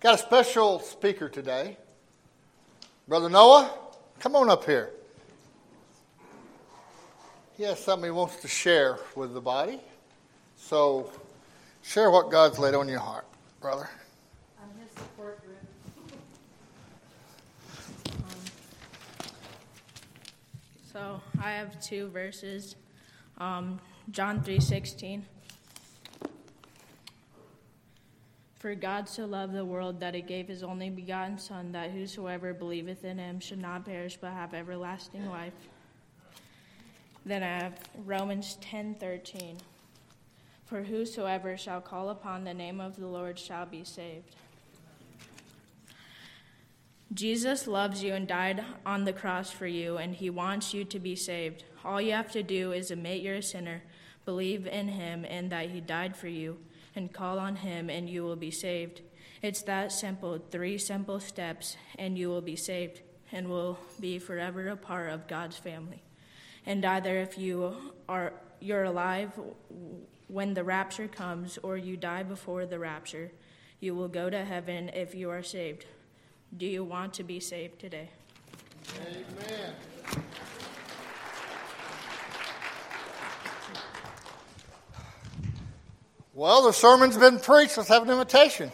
Got a special speaker today. Brother Noah, come on up here. He has something he wants to share with the body. So share what God's laid on your heart, brother. I'm his support group. Um, so I have two verses. Um, John 3:16. For God so loved the world that he gave his only begotten Son, that whosoever believeth in him should not perish but have everlasting life. Then I have Romans ten thirteen. For whosoever shall call upon the name of the Lord shall be saved. Jesus loves you and died on the cross for you, and he wants you to be saved. All you have to do is admit you're a sinner, believe in him, and that he died for you and call on Him, and you will be saved. It's that simple, three simple steps, and you will be saved and will be forever a part of God's family. And either if you are you're alive when the rapture comes or you die before the rapture, you will go to heaven if you are saved. Do you want to be saved today? Amen. Well, the sermon's been preached. Let's have an invitation.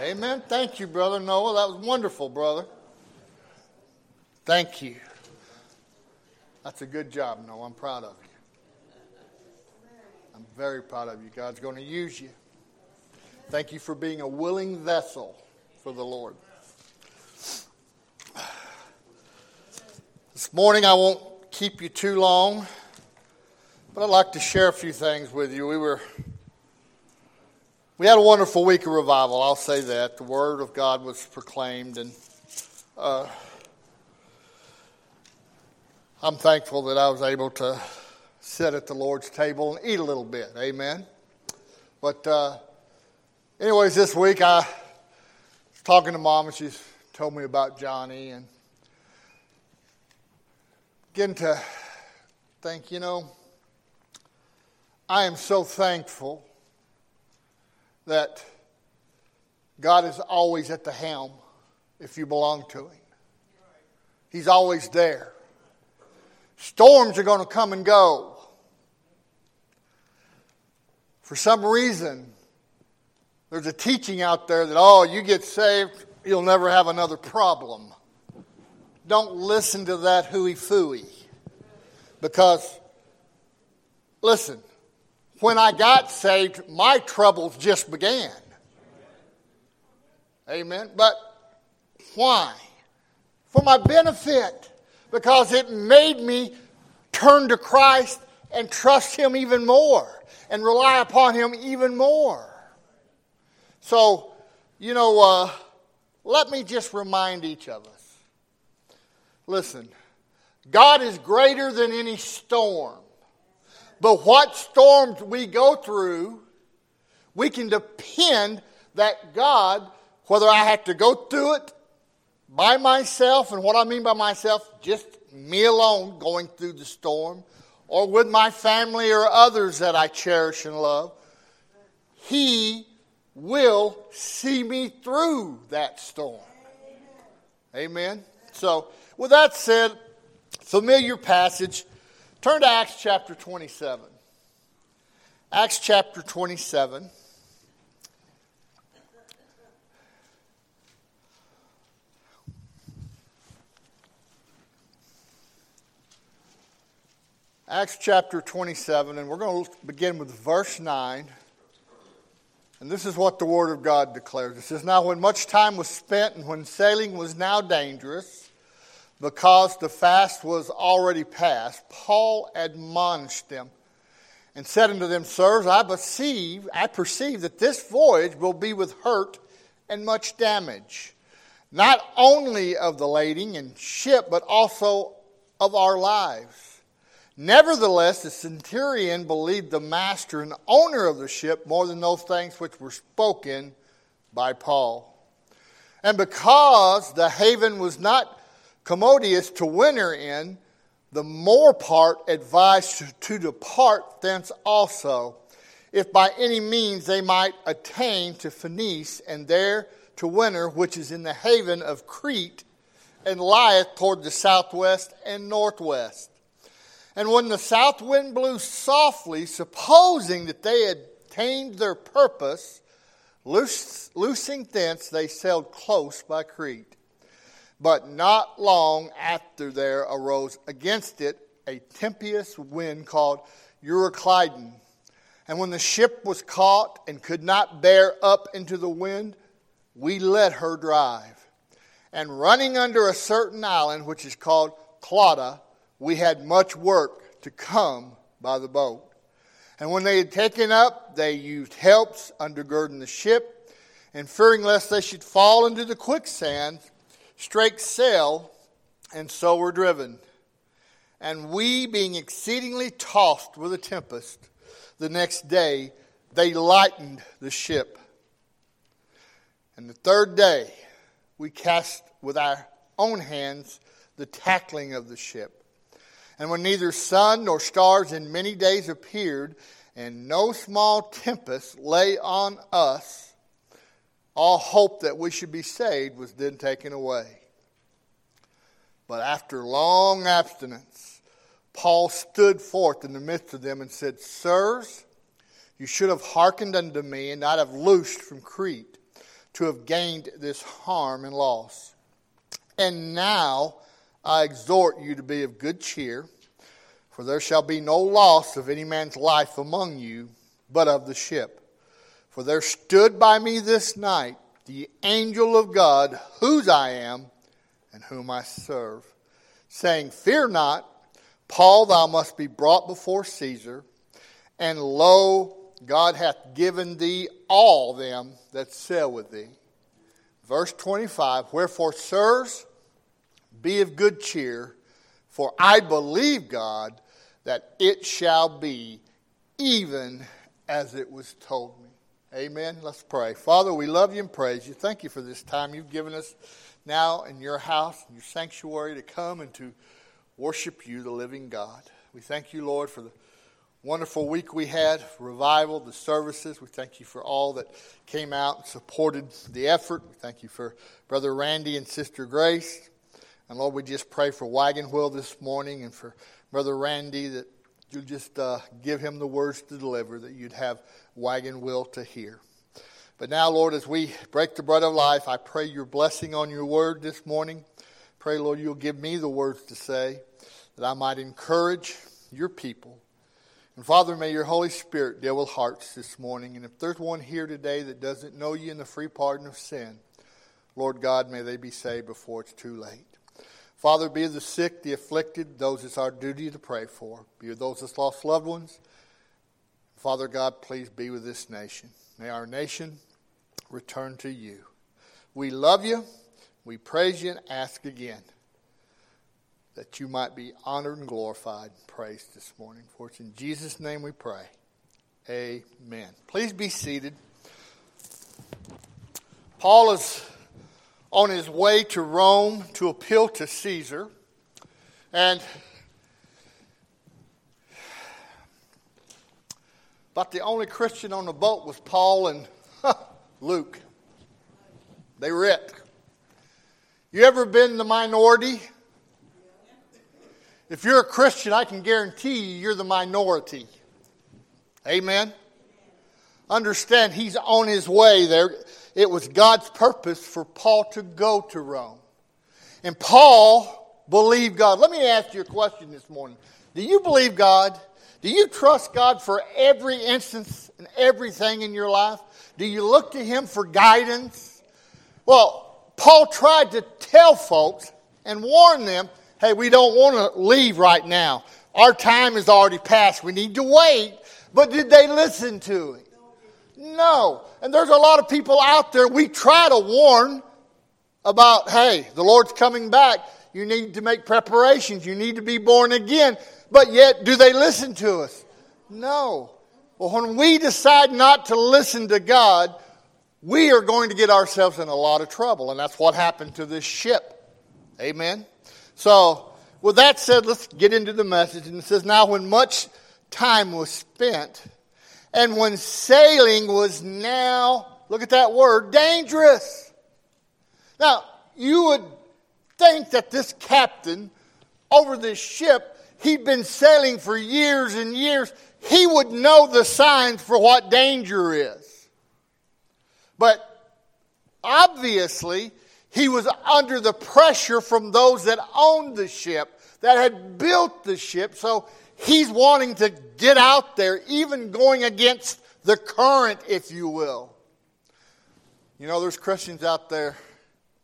Amen. Thank you, Brother Noah. That was wonderful, brother. Thank you. That's a good job, Noah. I'm proud of you. I'm very proud of you. God's going to use you. Thank you for being a willing vessel for the Lord. This morning, I won't keep you too long. But I'd like to share a few things with you. We were we had a wonderful week of revival. I'll say that the word of God was proclaimed, and uh, I'm thankful that I was able to sit at the Lord's table and eat a little bit. Amen. But uh, anyways, this week I was talking to mom, and she's told me about Johnny, and getting to think, you know I am so thankful that God is always at the helm if you belong to Him. He's always there. Storms are going to come and go. For some reason, there's a teaching out there that, oh, you get saved, you'll never have another problem. Don't listen to that hooey fooey. Because, listen, when I got saved, my troubles just began. Amen. But why? For my benefit. Because it made me turn to Christ and trust Him even more and rely upon Him even more. So, you know, uh, let me just remind each of us listen, God is greater than any storm. But what storms we go through, we can depend that God, whether I have to go through it by myself, and what I mean by myself, just me alone going through the storm, or with my family or others that I cherish and love, He will see me through that storm. Amen. So, with that said, familiar passage Turn to Acts chapter 27. Acts chapter 27. Acts chapter 27, and we're going to begin with verse 9. And this is what the Word of God declares. It says, Now, when much time was spent and when sailing was now dangerous, because the fast was already past, Paul admonished them and said unto them, Sirs, I perceive, I perceive that this voyage will be with hurt and much damage, not only of the lading and ship, but also of our lives. Nevertheless, the centurion believed the master and owner of the ship more than those things which were spoken by Paul. And because the haven was not commodious to winter in, the more part advised to, to depart thence also. if by any means they might attain to Phoenice, and there to winter, which is in the haven of Crete, and lieth toward the southwest and northwest. And when the south wind blew softly, supposing that they had attained their purpose, loosing thence, they sailed close by Crete. But not long after there arose against it a tempestuous wind called Euroclydon. And when the ship was caught and could not bear up into the wind, we let her drive. And running under a certain island, which is called Clauda, we had much work to come by the boat. And when they had taken up, they used helps undergirding the ship, and fearing lest they should fall into the quicksand, strake sail, and so were driven. And we, being exceedingly tossed with a tempest, the next day they lightened the ship. And the third day we cast with our own hands the tackling of the ship and when neither sun nor stars in many days appeared, and no small tempest lay on us, all hope that we should be saved was then taken away. But after long abstinence, Paul stood forth in the midst of them and said, Sirs, you should have hearkened unto me and not have loosed from Crete to have gained this harm and loss. And now I exhort you to be of good cheer, for there shall be no loss of any man's life among you, but of the ship. For there stood by me this night the angel of God, whose I am and whom I serve, saying, Fear not, Paul, thou must be brought before Caesar, and lo, God hath given thee all them that sail with thee. Verse 25 Wherefore, sirs, be of good cheer, for I believe God that it shall be even as it was told me. Amen. Let's pray. Father, we love you and praise you. Thank you for this time you've given us now in your house, in your sanctuary, to come and to worship you, the living God. We thank you, Lord, for the wonderful week we had, revival, the services. We thank you for all that came out and supported the effort. We thank you for Brother Randy and Sister Grace. And Lord, we just pray for Wagon Wheel this morning and for Brother Randy that you'll just uh, give him the words to deliver, that you'd have Wagon Wheel to hear. But now, Lord, as we break the bread of life, I pray your blessing on your word this morning. Pray, Lord, you'll give me the words to say that I might encourage your people. And Father, may your Holy Spirit deal with hearts this morning. And if there's one here today that doesn't know you in the free pardon of sin, Lord God, may they be saved before it's too late. Father, be the sick, the afflicted, those it's our duty to pray for. Be with those that's lost loved ones. Father God, please be with this nation. May our nation return to you. We love you. We praise you and ask again that you might be honored and glorified and praised this morning. For it's in Jesus' name we pray. Amen. Please be seated. Paul is on his way to Rome to appeal to Caesar. And but the only Christian on the boat was Paul and Luke. They were it. You ever been the minority? If you're a Christian, I can guarantee you you're the minority. Amen. Understand, he's on his way there it was God's purpose for Paul to go to Rome. And Paul believed God. Let me ask you a question this morning. Do you believe God? Do you trust God for every instance and everything in your life? Do you look to Him for guidance? Well, Paul tried to tell folks and warn them hey, we don't want to leave right now. Our time is already past. We need to wait. But did they listen to him? No. And there's a lot of people out there, we try to warn about, hey, the Lord's coming back. You need to make preparations. You need to be born again. But yet, do they listen to us? No. Well, when we decide not to listen to God, we are going to get ourselves in a lot of trouble. And that's what happened to this ship. Amen. So, with that said, let's get into the message. And it says, Now, when much time was spent, And when sailing was now, look at that word, dangerous. Now, you would think that this captain over this ship, he'd been sailing for years and years, he would know the signs for what danger is. But obviously, he was under the pressure from those that owned the ship, that had built the ship. So he's wanting to get out there, even going against the current, if you will. You know, there's Christians out there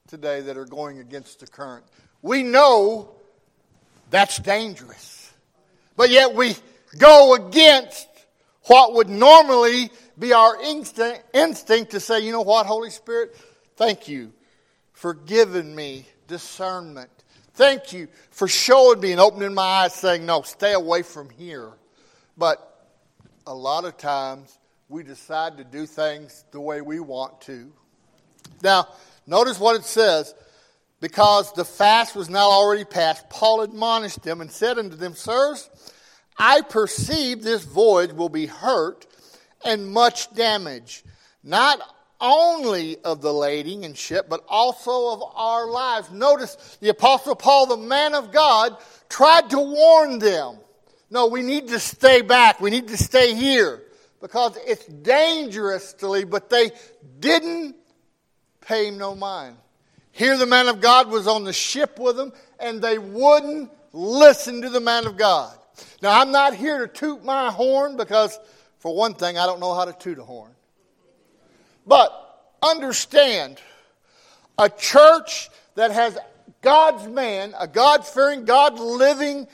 today that are going against the current. We know that's dangerous. But yet we go against what would normally be our instinct, instinct to say, you know what, Holy Spirit, thank you for giving me discernment. Thank you for showing me and opening my eyes, saying, no, stay away from here. But a lot of times we decide to do things the way we want to. Now, notice what it says. Because the fast was not already past, Paul admonished them and said unto them, Sirs, I perceive this voyage will be hurt and much damage, not only of the lading and ship, but also of our lives. Notice the Apostle Paul, the man of God, tried to warn them. No, we need to stay back. We need to stay here because it's dangerous to leave, but they didn't pay him no mind. Here, the man of God was on the ship with them, and they wouldn't listen to the man of God. Now, I'm not here to toot my horn because, for one thing, I don't know how to toot a horn. But understand a church that has God's man, a God fearing, God living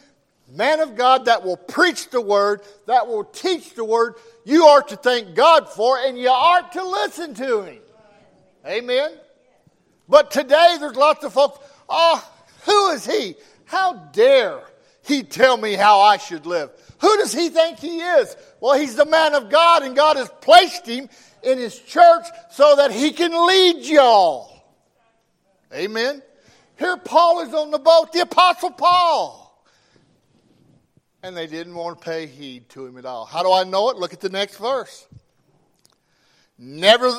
man of God that will preach the word, that will teach the word, you are to thank God for, and you are to listen to him. Amen. But today there's lots of folks, oh, who is he? How dare he tell me how I should live? Who does he think he is? Well, he's the man of God, and God has placed him in his church so that he can lead y'all. Amen. Here Paul is on the boat, the Apostle Paul. And they didn't want to pay heed to him at all. How do I know it? Look at the next verse. Never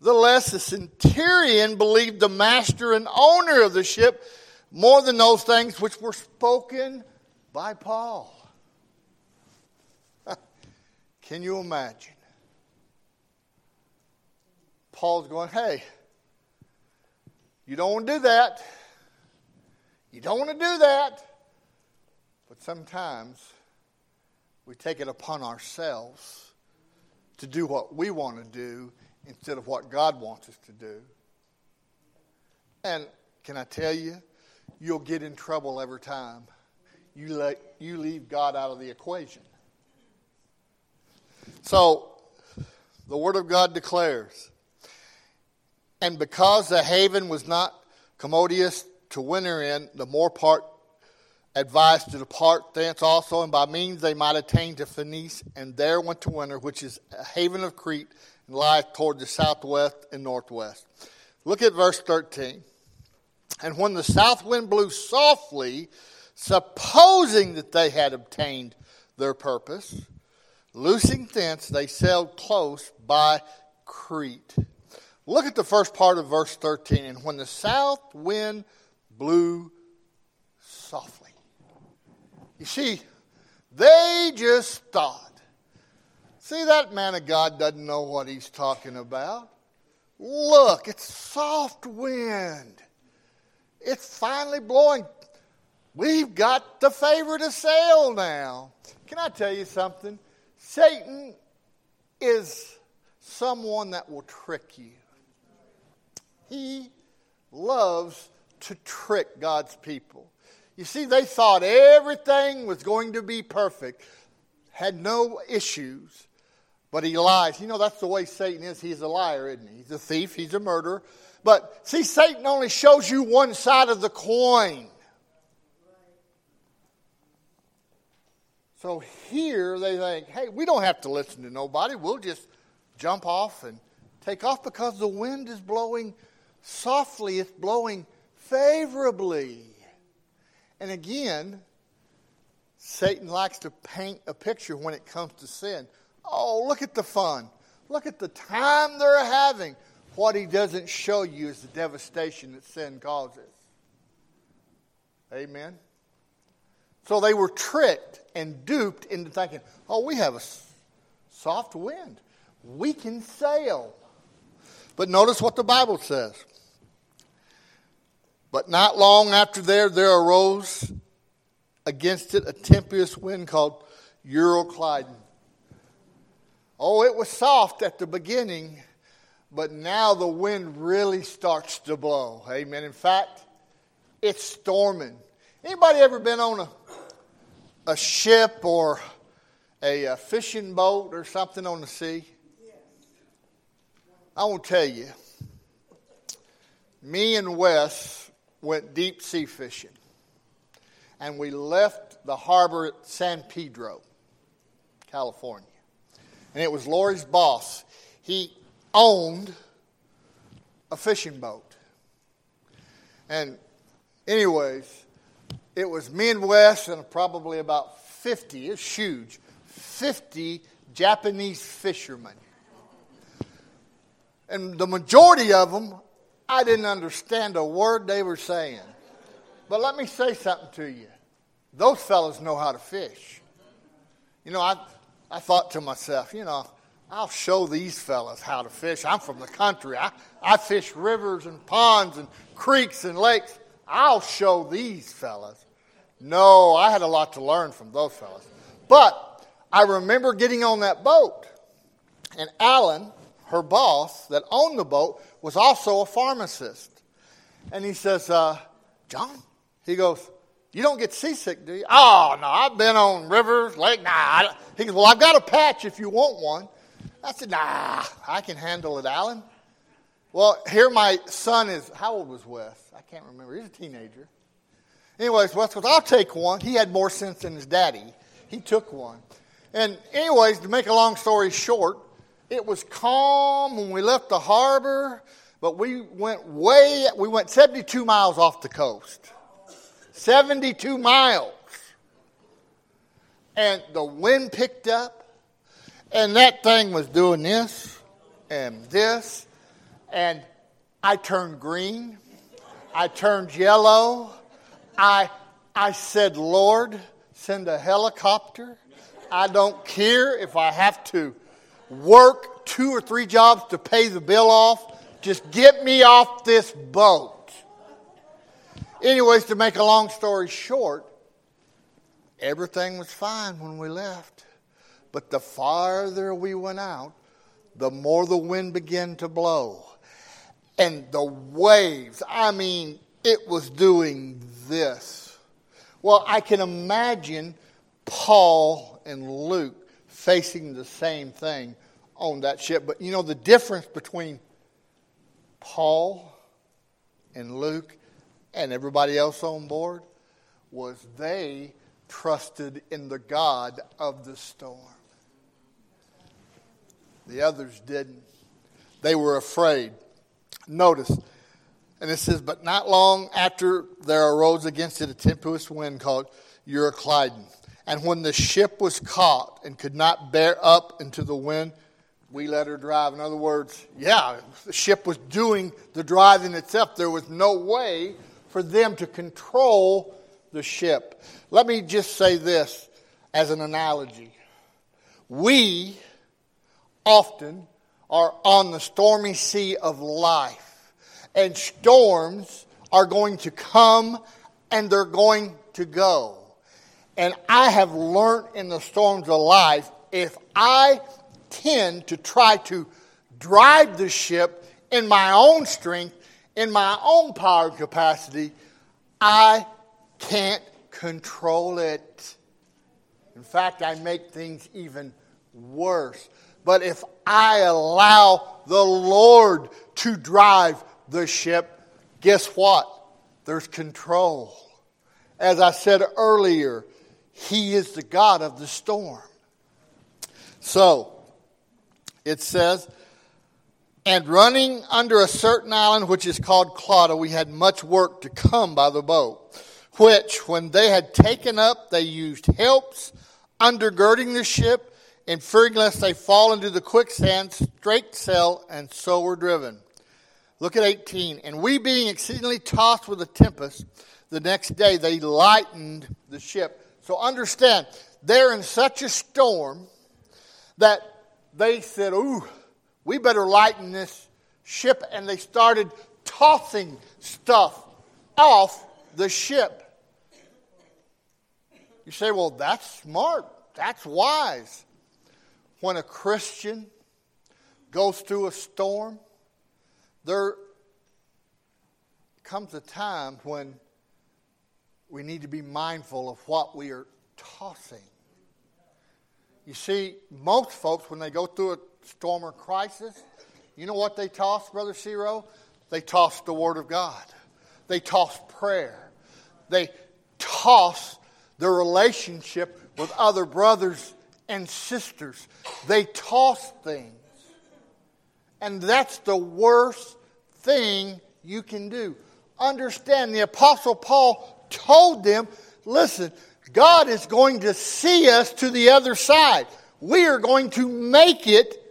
the less the centurion believed the master and owner of the ship more than those things which were spoken by Paul. Can you imagine? Paul's going, hey, you don't want to do that. You don't want to do that. But sometimes we take it upon ourselves to do what we want to do instead of what God wants us to do. And can I tell you, you'll get in trouble every time you let you leave God out of the equation. So the word of God declares, and because the haven was not commodious to winter in, the more part advised to depart thence also, and by means they might attain to Phoenice, and there went to winter, which is a haven of Crete, and lies toward the southwest and northwest. Look at verse 13. And when the south wind blew softly, supposing that they had obtained their purpose, loosing thence, they sailed close by Crete. Look at the first part of verse 13. And when the south wind blew softly. You see, they just thought See, that man of God doesn't know what he's talking about. Look, it's soft wind. It's finally blowing. We've got the favor to sail now. Can I tell you something? Satan is someone that will trick you. He loves to trick God's people. You see, they thought everything was going to be perfect, had no issues. But he lies. You know, that's the way Satan is. He's a liar, isn't he? He's a thief, he's a murderer. But see, Satan only shows you one side of the coin. So here they think, hey, we don't have to listen to nobody. We'll just jump off and take off because the wind is blowing softly, it's blowing favorably. And again, Satan likes to paint a picture when it comes to sin Oh, look at the fun. Look at the time they're having. What he doesn't show you is the devastation that sin causes. Amen. So they were tricked and duped into thinking, oh, we have a soft wind. We can sail. But notice what the Bible says. But not long after there, there arose against it a tempestuous wind called Euroclydon. Oh, it was soft at the beginning, but now the wind really starts to blow. Amen. In fact, it's storming. Anybody ever been on a, a ship or a, a fishing boat or something on the sea? I won't tell you, me and Wes went deep sea fishing, and we left the harbor at San Pedro, California. And it was Lori's boss. He owned a fishing boat. And, anyways, it was me and Wes and probably about 50, it's huge, 50 Japanese fishermen. And the majority of them, I didn't understand a word they were saying. But let me say something to you. Those fellas know how to fish. You know, I, I thought to myself, you know, I'll show these fellas how to fish. I'm from the country. I, I fish rivers and ponds and creeks and lakes. I'll show these fellas. No, I had a lot to learn from those fellas. But I remember getting on that boat, and Alan her boss that owned the boat was also a pharmacist. And he says, uh, John, he goes, you don't get seasick, do you? Oh, no, I've been on rivers, lake. Nah. He goes, well, I've got a patch if you want one. I said, nah, I can handle it, Alan. Well, here my son is, how old was Wes? I can't remember. He's a teenager. Anyways, Wes goes, I'll take one. He had more sense than his daddy. He took one. And, anyways, to make a long story short, it was calm when we left the harbor, but we went way, we went 72 miles off the coast. 72 miles. And the wind picked up, and that thing was doing this and this, and I turned green. I turned yellow. I, I said, Lord, send a helicopter. I don't care if I have to work two or three jobs to pay the bill off. Just get me off this boat. Anyways, to make a long story short, everything was fine when we left. But the farther we went out, the more the wind began to blow. And the waves, I mean, it was doing this. Well, I can imagine Paul and Luke facing the same thing on that ship. But you know, the difference between Paul and Luke and everybody else on board was they trusted in the God of the storm. The others didn't. They were afraid. Notice, and it says, But not long after there arose against it a tempestuous wind called Euroclydon. And when the ship was caught and could not bear up into the wind, we let her drive. In other words, yeah, the ship was doing the driving itself. There was no way for them to control the ship. Let me just say this as an analogy. We often are on the stormy sea of life, and storms are going to come and they're going to go. And I have learned in the storms of life if I tend to try to drive the ship in my own strength, in my own power capacity, I can't control it. In fact, I make things even worse. But if I allow the Lord to drive the ship, guess what? There's control. As I said earlier, he is the God of the storm. So, it says, and running under a certain island which is called Clauda, we had much work to come by the boat, which, when they had taken up, they used helps undergirding the ship, and fearing lest they fall into the quicksand, straight sail, and so were driven. Look at 18. And we being exceedingly tossed with a tempest, the next day they lightened the ship. So understand, they're in such a storm that they said, Ooh, we better lighten this ship. And they started tossing stuff off the ship. You say, Well, that's smart. That's wise. When a Christian goes through a storm, there comes a time when we need to be mindful of what we are tossing. You see, most folks, when they go through a storm or crisis, you know what they toss, Brother Zero? They toss the Word of God. They toss prayer. They toss their relationship with other brothers and sisters. They toss things. And that's the worst thing you can do. Understand, the Apostle Paul told them listen, God is going to see us to the other side. We are going to make it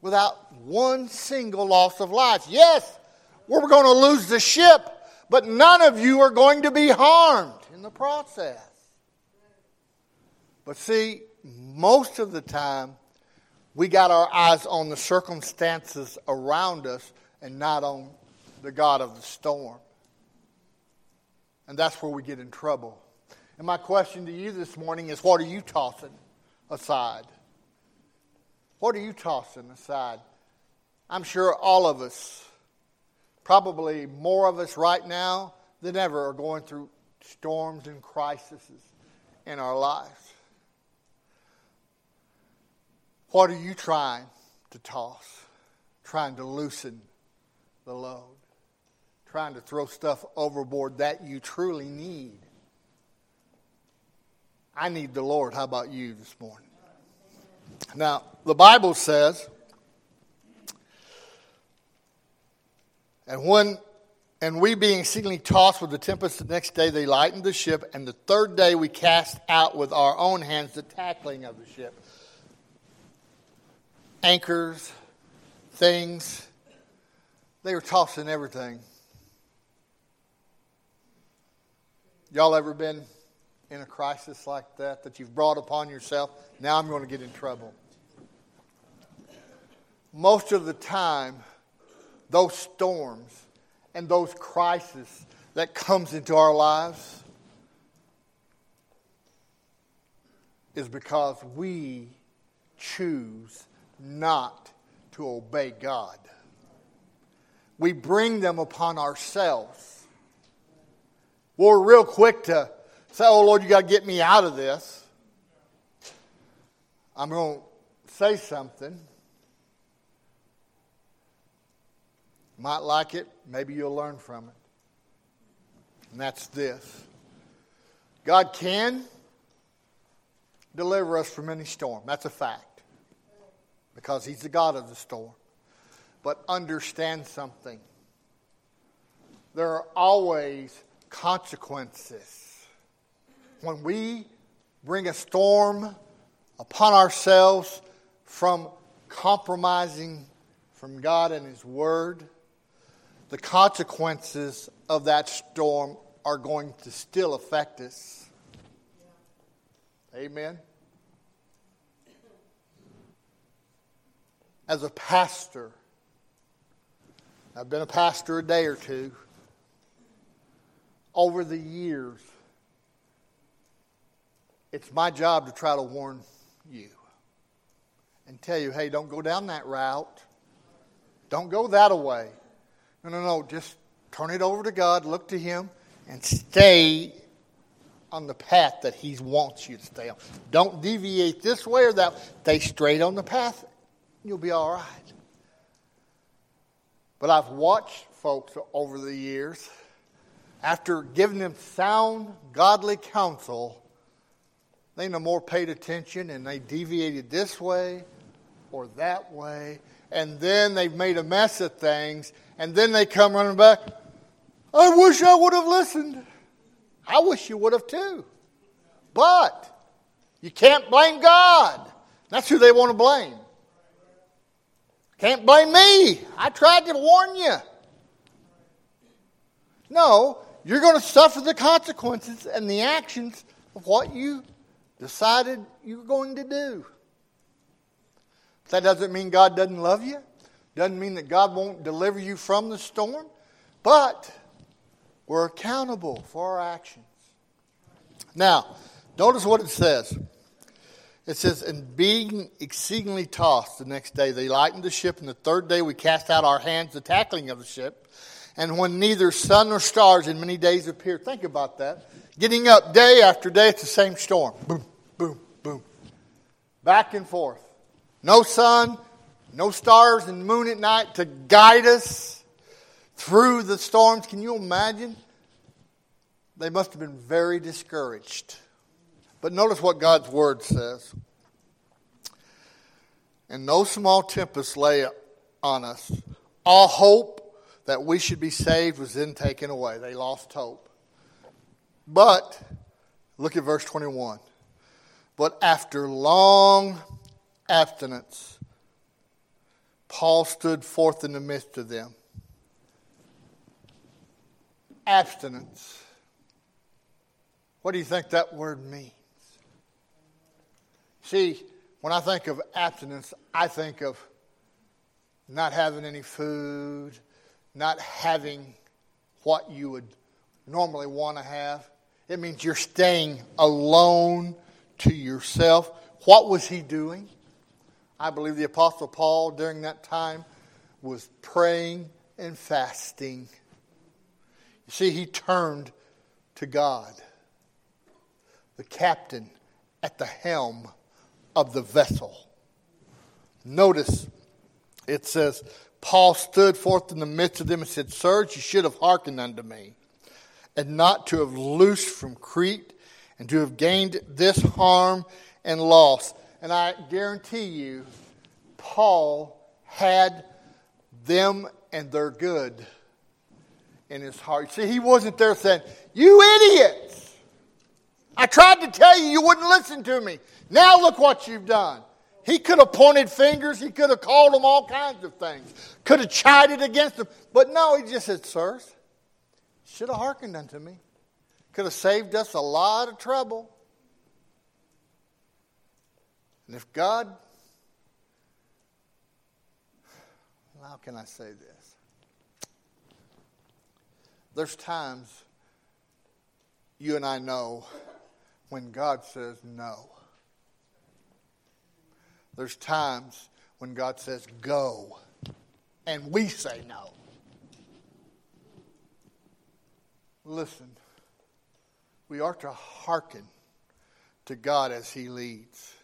without one single loss of life. Yes, we're going to lose the ship, but none of you are going to be harmed in the process. But see, most of the time, we got our eyes on the circumstances around us and not on the God of the storm. And that's where we get in trouble. And my question to you this morning is what are you tossing aside? What are you tossing aside? I'm sure all of us, probably more of us right now than ever, are going through storms and crises in our lives. What are you trying to toss? Trying to loosen the load? Trying to throw stuff overboard that you truly need? I need the Lord. How about you this morning? Now, the Bible says, and when and we being exceedingly tossed with the tempest the next day they lightened the ship, and the third day we cast out with our own hands the tackling of the ship. Anchors, things, they were tossing everything. Y'all ever been in a crisis like that that you've brought upon yourself, now I'm going to get in trouble. Most of the time, those storms and those crises that comes into our lives is because we choose not to obey God. We bring them upon ourselves. We're real quick to say, oh, Lord, you got to get me out of this. I'm going to say something. Might like it, maybe you'll learn from it. And that's this God can deliver us from any storm. That's a fact. Because He's the God of the storm. But understand something there are always consequences when we bring a storm upon ourselves from compromising from God and His Word, the consequences of that storm are going to still affect us. Amen. As a pastor, I've been a pastor a day or two. Over the years, it's my job to try to warn you and tell you, hey, don't go down that route. Don't go that way. No, no, no. Just turn it over to God, look to Him, and stay on the path that He wants you to stay on. Don't deviate this way or that. Stay straight on the path. You'll be all right. But I've watched folks over the years, after giving them sound, godly counsel, they no more paid attention and they deviated this way or that way. And then they've made a mess of things. And then they come running back. I wish I would have listened. I wish you would have too. But you can't blame God. That's who they want to blame. Can't blame me. I tried to warn you. No, you're going to suffer the consequences and the actions of what you decided you were going to do. That doesn't mean God doesn't love you. Doesn't mean that God won't deliver you from the storm. But we're accountable for our actions. Now, notice what it says. It says, And being exceedingly tossed the next day, they lightened the ship, and the third day we cast out our hands, the tackling of the ship. And when neither sun nor stars in many days appeared, think about that. Getting up day after day, it's the same storm. Boom, boom, boom. Back and forth. No sun, no stars and moon at night to guide us through the storms. Can you imagine? They must have been very discouraged. But notice what God's word says. And no small tempest lay on us. All hope that we should be saved was then taken away. They lost hope. But, look at verse 21. But after long abstinence, Paul stood forth in the midst of them. Abstinence. What do you think that word means? See, when I think of abstinence, I think of not having any food, not having what you would normally want to have. It means you're staying alone to yourself. What was he doing? I believe the Apostle Paul during that time was praying and fasting. You see, he turned to God, the captain at the helm of the vessel. Notice it says, Paul stood forth in the midst of them and said, Sirs, you should have hearkened unto me, and not to have loosed from Crete, and to have gained this harm and loss. And I guarantee you, Paul had them and their good in his heart. See, he wasn't there saying, You idiots! I tried to tell you, you wouldn't listen to me. Now look what you've done. He could have pointed fingers. He could have called them all kinds of things. Could have chided against them. But no, he just said, Sirs, should have hearkened unto me. Could have saved us a lot of trouble. And if God, how can I say this? There's times you and I know when God says no. There's times when God says go, and we say no. Listen, we are to hearken to God as He leads.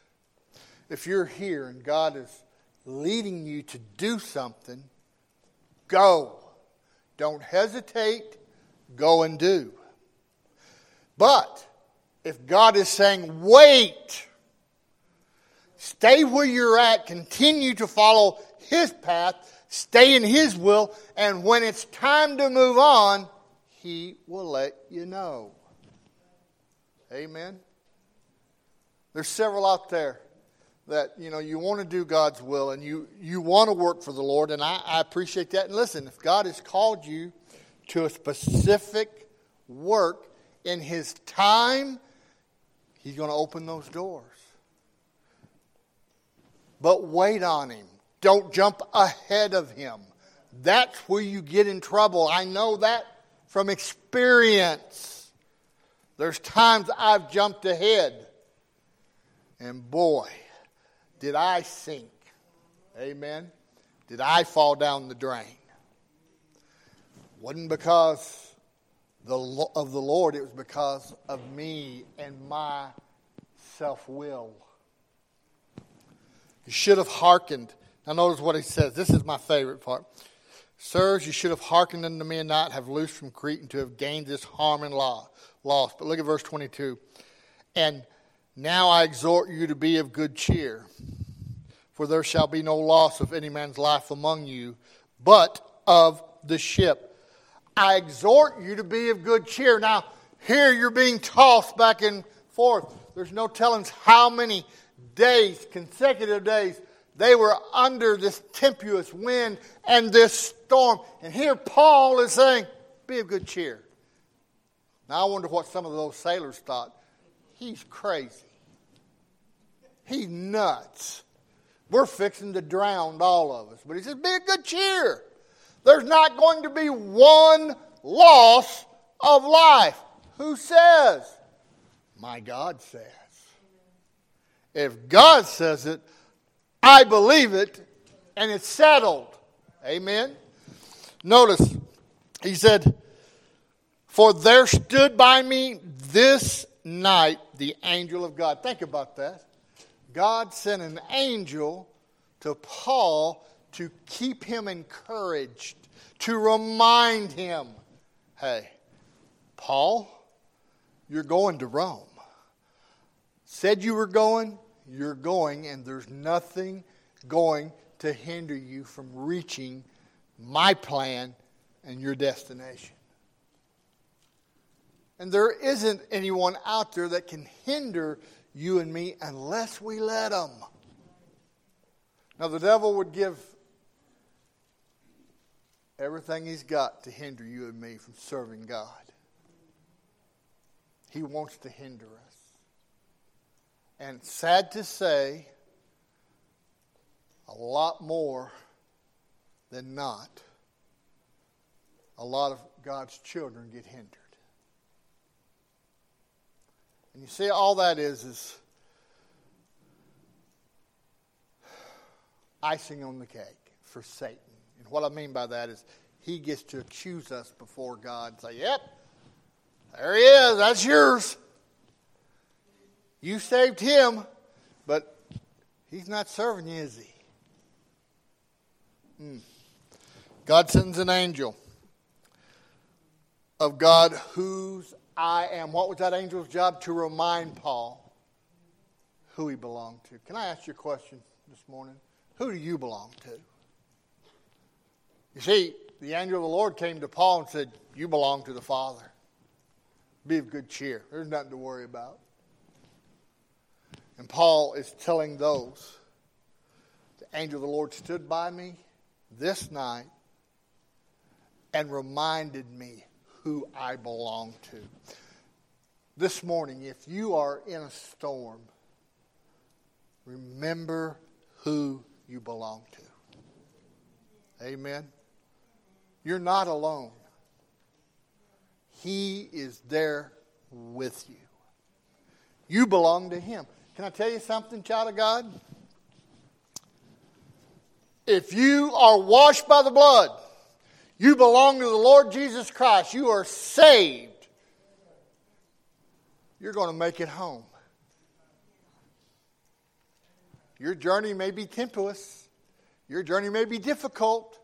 If you're here and God is leading you to do something, go. Don't hesitate, go and do. But if God is saying, wait, Stay where you're at, continue to follow His path, stay in His will, and when it's time to move on, He will let you know. Amen. There's several out there that you know you want to do God's will and you you want to work for the Lord, and I, I appreciate that. And listen, if God has called you to a specific work in His time, He's going to open those doors but wait on him. Don't jump ahead of him. That's where you get in trouble. I know that from experience. There's times I've jumped ahead, and boy, did I sink. Amen. Did I fall down the drain? Wasn't because of the Lord, it was because of me and my self will. You should have hearkened. Now, notice what he says. This is my favorite part. Sirs, you should have hearkened unto me and not have loosed from Crete and to have gained this harm and loss. But look at verse 22. And now I exhort you to be of good cheer, for there shall be no loss of any man's life among you, but of the ship. I exhort you to be of good cheer. Now, here you're being tossed back and forth. There's no telling how many days, consecutive days, they were under this tempestuous wind and this storm. And here Paul is saying, Be of good cheer. Now, I wonder what some of those sailors thought. He's crazy. He's nuts. We're fixing to drown all of us. But he says, Be of good cheer. There's not going to be one loss of life. Who says? My God says. If God says it, I believe it, and it's settled. Amen. Notice, he said, For there stood by me this night the angel of God. Think about that. God sent an angel to Paul to keep him encouraged, to remind him hey, Paul, you're going to Rome. Said you were going, you're going, and there's nothing going to hinder you from reaching my plan and your destination. And there isn't anyone out there that can hinder you and me unless we let them. Now, the devil would give everything he's got to hinder you and me from serving God. He wants to hinder us. And sad to say, a lot more than not, a lot of God's children get hindered. And you see, all that is is icing on the cake for Satan. And what I mean by that is he gets to accuse us before God and say, Yep, there he is, that's yours. You saved him, but he's not serving you, is he? Hmm. God sends an angel of God whose I am. What was that angel's job? To remind Paul who he belonged to. Can I ask you a question this morning? Who do you belong to? You see, the angel of the Lord came to Paul and said, You belong to the Father. Be of good cheer. There's nothing to worry about. And Paul is telling those the angel of the Lord stood by me this night and reminded me who I belong to. This morning, if you are in a storm, remember who you belong to. Amen. You're not alone. He is there with you. You belong to Him. Can I tell you something, child of God? If you are washed by the blood, you belong to the Lord Jesus Christ, you are saved, you're going to make it home. Your journey may be tempestuous, your journey may be difficult,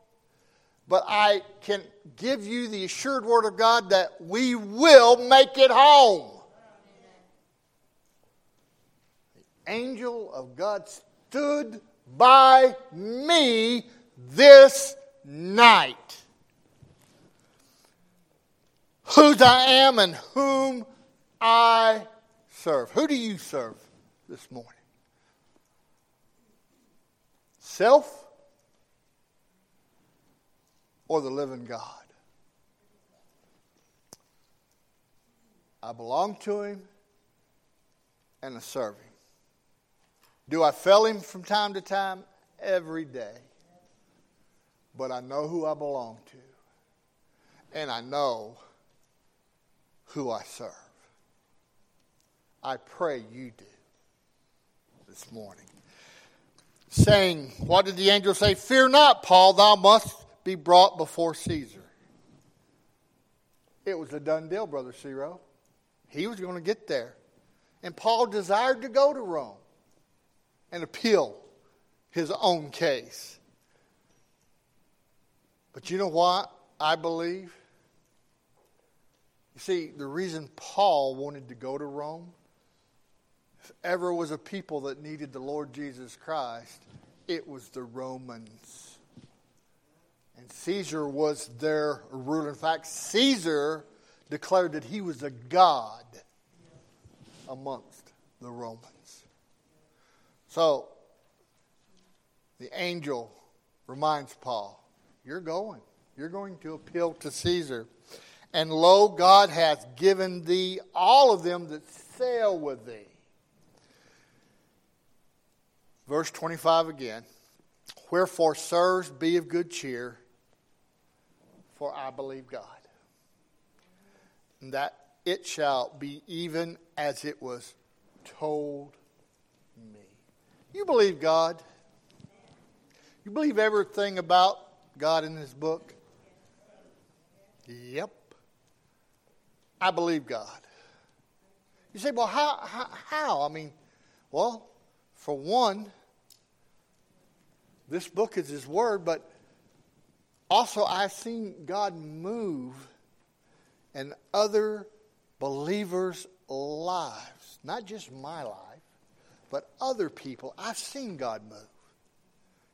but I can give you the assured word of God that we will make it home. The angel of God stood by me this night. Whose I am and whom I serve. Who do you serve this morning? Self? or the living God. I belong to Him and I serve Him. Do I fail Him from time to time? Every day. But I know who I belong to, and I know who I serve. I pray you do this morning. Saying, what did the angel say? Fear not, Paul, thou must be brought before Caesar. It was a done deal, Brother Ciro. He was going to get there. And Paul desired to go to Rome and appeal his own case. But you know what? I believe. You see, the reason Paul wanted to go to Rome, if ever was a people that needed the Lord Jesus Christ, it was the Romans. And Caesar was their ruler. In fact, Caesar declared that he was a god amongst the Romans. So the angel reminds Paul, You're going. You're going to appeal to Caesar. And lo, God hath given thee all of them that sail with thee. Verse 25 again. Wherefore, sirs, be of good cheer, for I believe God. And that it shall be even as it was told. You believe God? You believe everything about God in this book? Yep. I believe God. You say, well, how, how? I mean, well, for one, this book is His Word, but also I've seen God move in other believers' lives, not just my life, but other people. I've seen God move.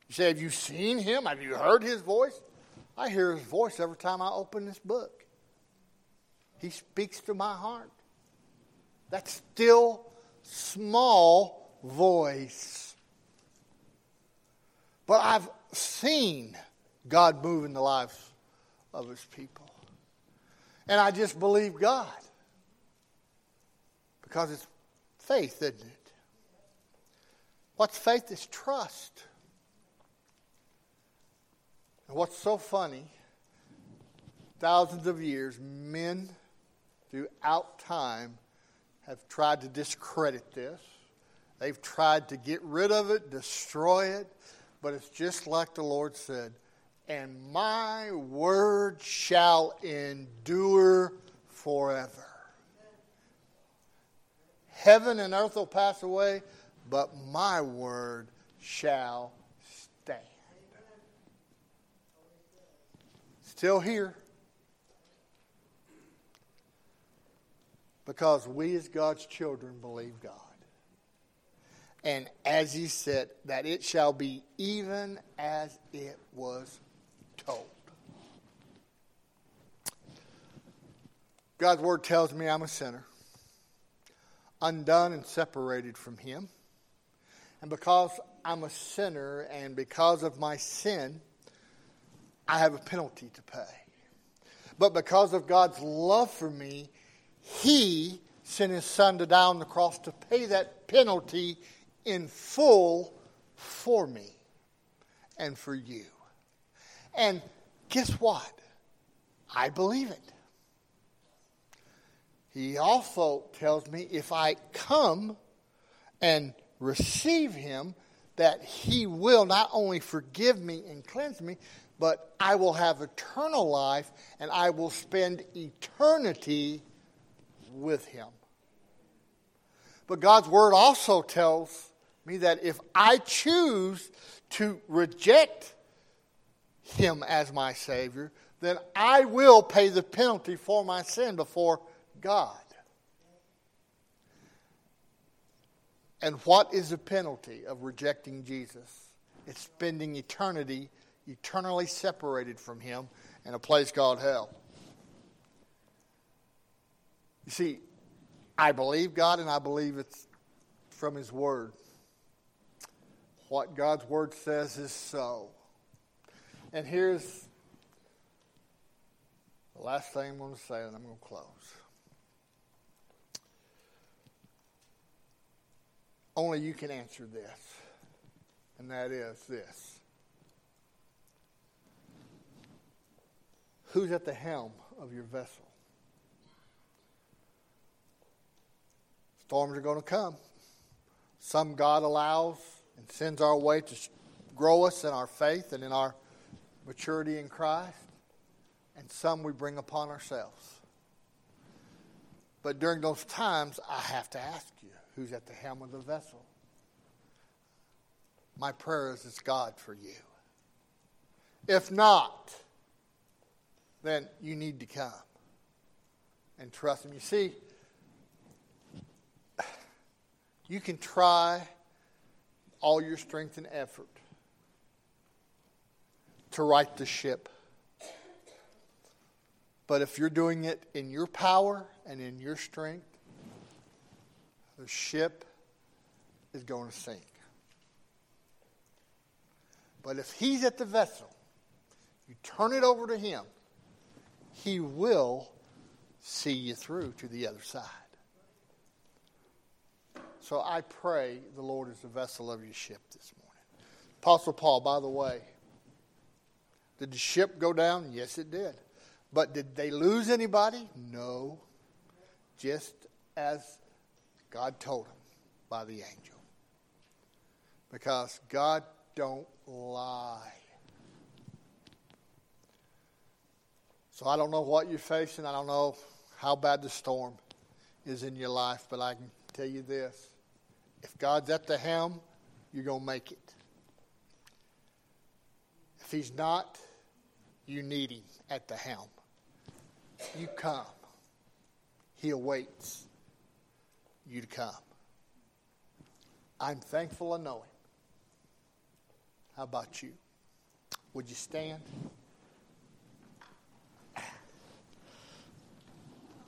You say, Have you seen Him? Have you heard His voice? I hear His voice every time I open this book. He speaks to my heart. That still small voice. But I've seen God move in the lives of his people. And I just believe God. Because it's faith, isn't it? What's faith is trust. And what's so funny, thousands of years, men throughout time have tried to discredit this. They've tried to get rid of it, destroy it, but it's just like the Lord said and my word shall endure forever. Heaven and earth will pass away, but my word shall stand. Still here. because we as God's children believe God. And as he said, that it shall be even as it was told. God's word tells me I'm a sinner, undone and separated from him. And because I'm a sinner and because of my sin, I have a penalty to pay. But because of God's love for me, he sent his son to die on the cross to pay that penalty in full for me and for you. And guess what? I believe it. He also tells me if I come and receive him, that he will not only forgive me and cleanse me, but I will have eternal life and I will spend eternity with him. But God's word also tells me that if I choose to reject him as my Savior, then I will pay the penalty for my sin before God. And what is the penalty of rejecting Jesus? It's spending eternity eternally separated from him in a place called hell. You see, I believe God and I believe it's from His Word. What God's Word says is so. And here's the last thing I'm going to say, and I'm going to close. Only you can answer this, and that is this Who's at the helm of your vessel? Storms are going to come. Some God allows and sends our way to grow us in our faith and in our maturity in Christ, and some we bring upon ourselves. But during those times, I have to ask you who's at the helm of the vessel? My prayer is it's God for you. If not, then you need to come and trust Him. You see, you can try all your strength and effort to right the ship. But if you're doing it in your power and in your strength, the ship is going to sink. But if He's at the vessel, you turn it over to Him, He will see you through to the other side. So I pray the Lord is the vessel of your ship this morning. Apostle Paul, by the way, did the ship go down? Yes, it did. But did they lose anybody? No. Just as God told him by the angel. Because God don't lie. So I don't know what you're facing. I don't know how bad the storm is in your life, but I can tell you this. If God's at the helm, you're going to make it. If He's not, you need Him at the helm. You come. He awaits you to come. I'm thankful I know Him. How about you? Would you stand?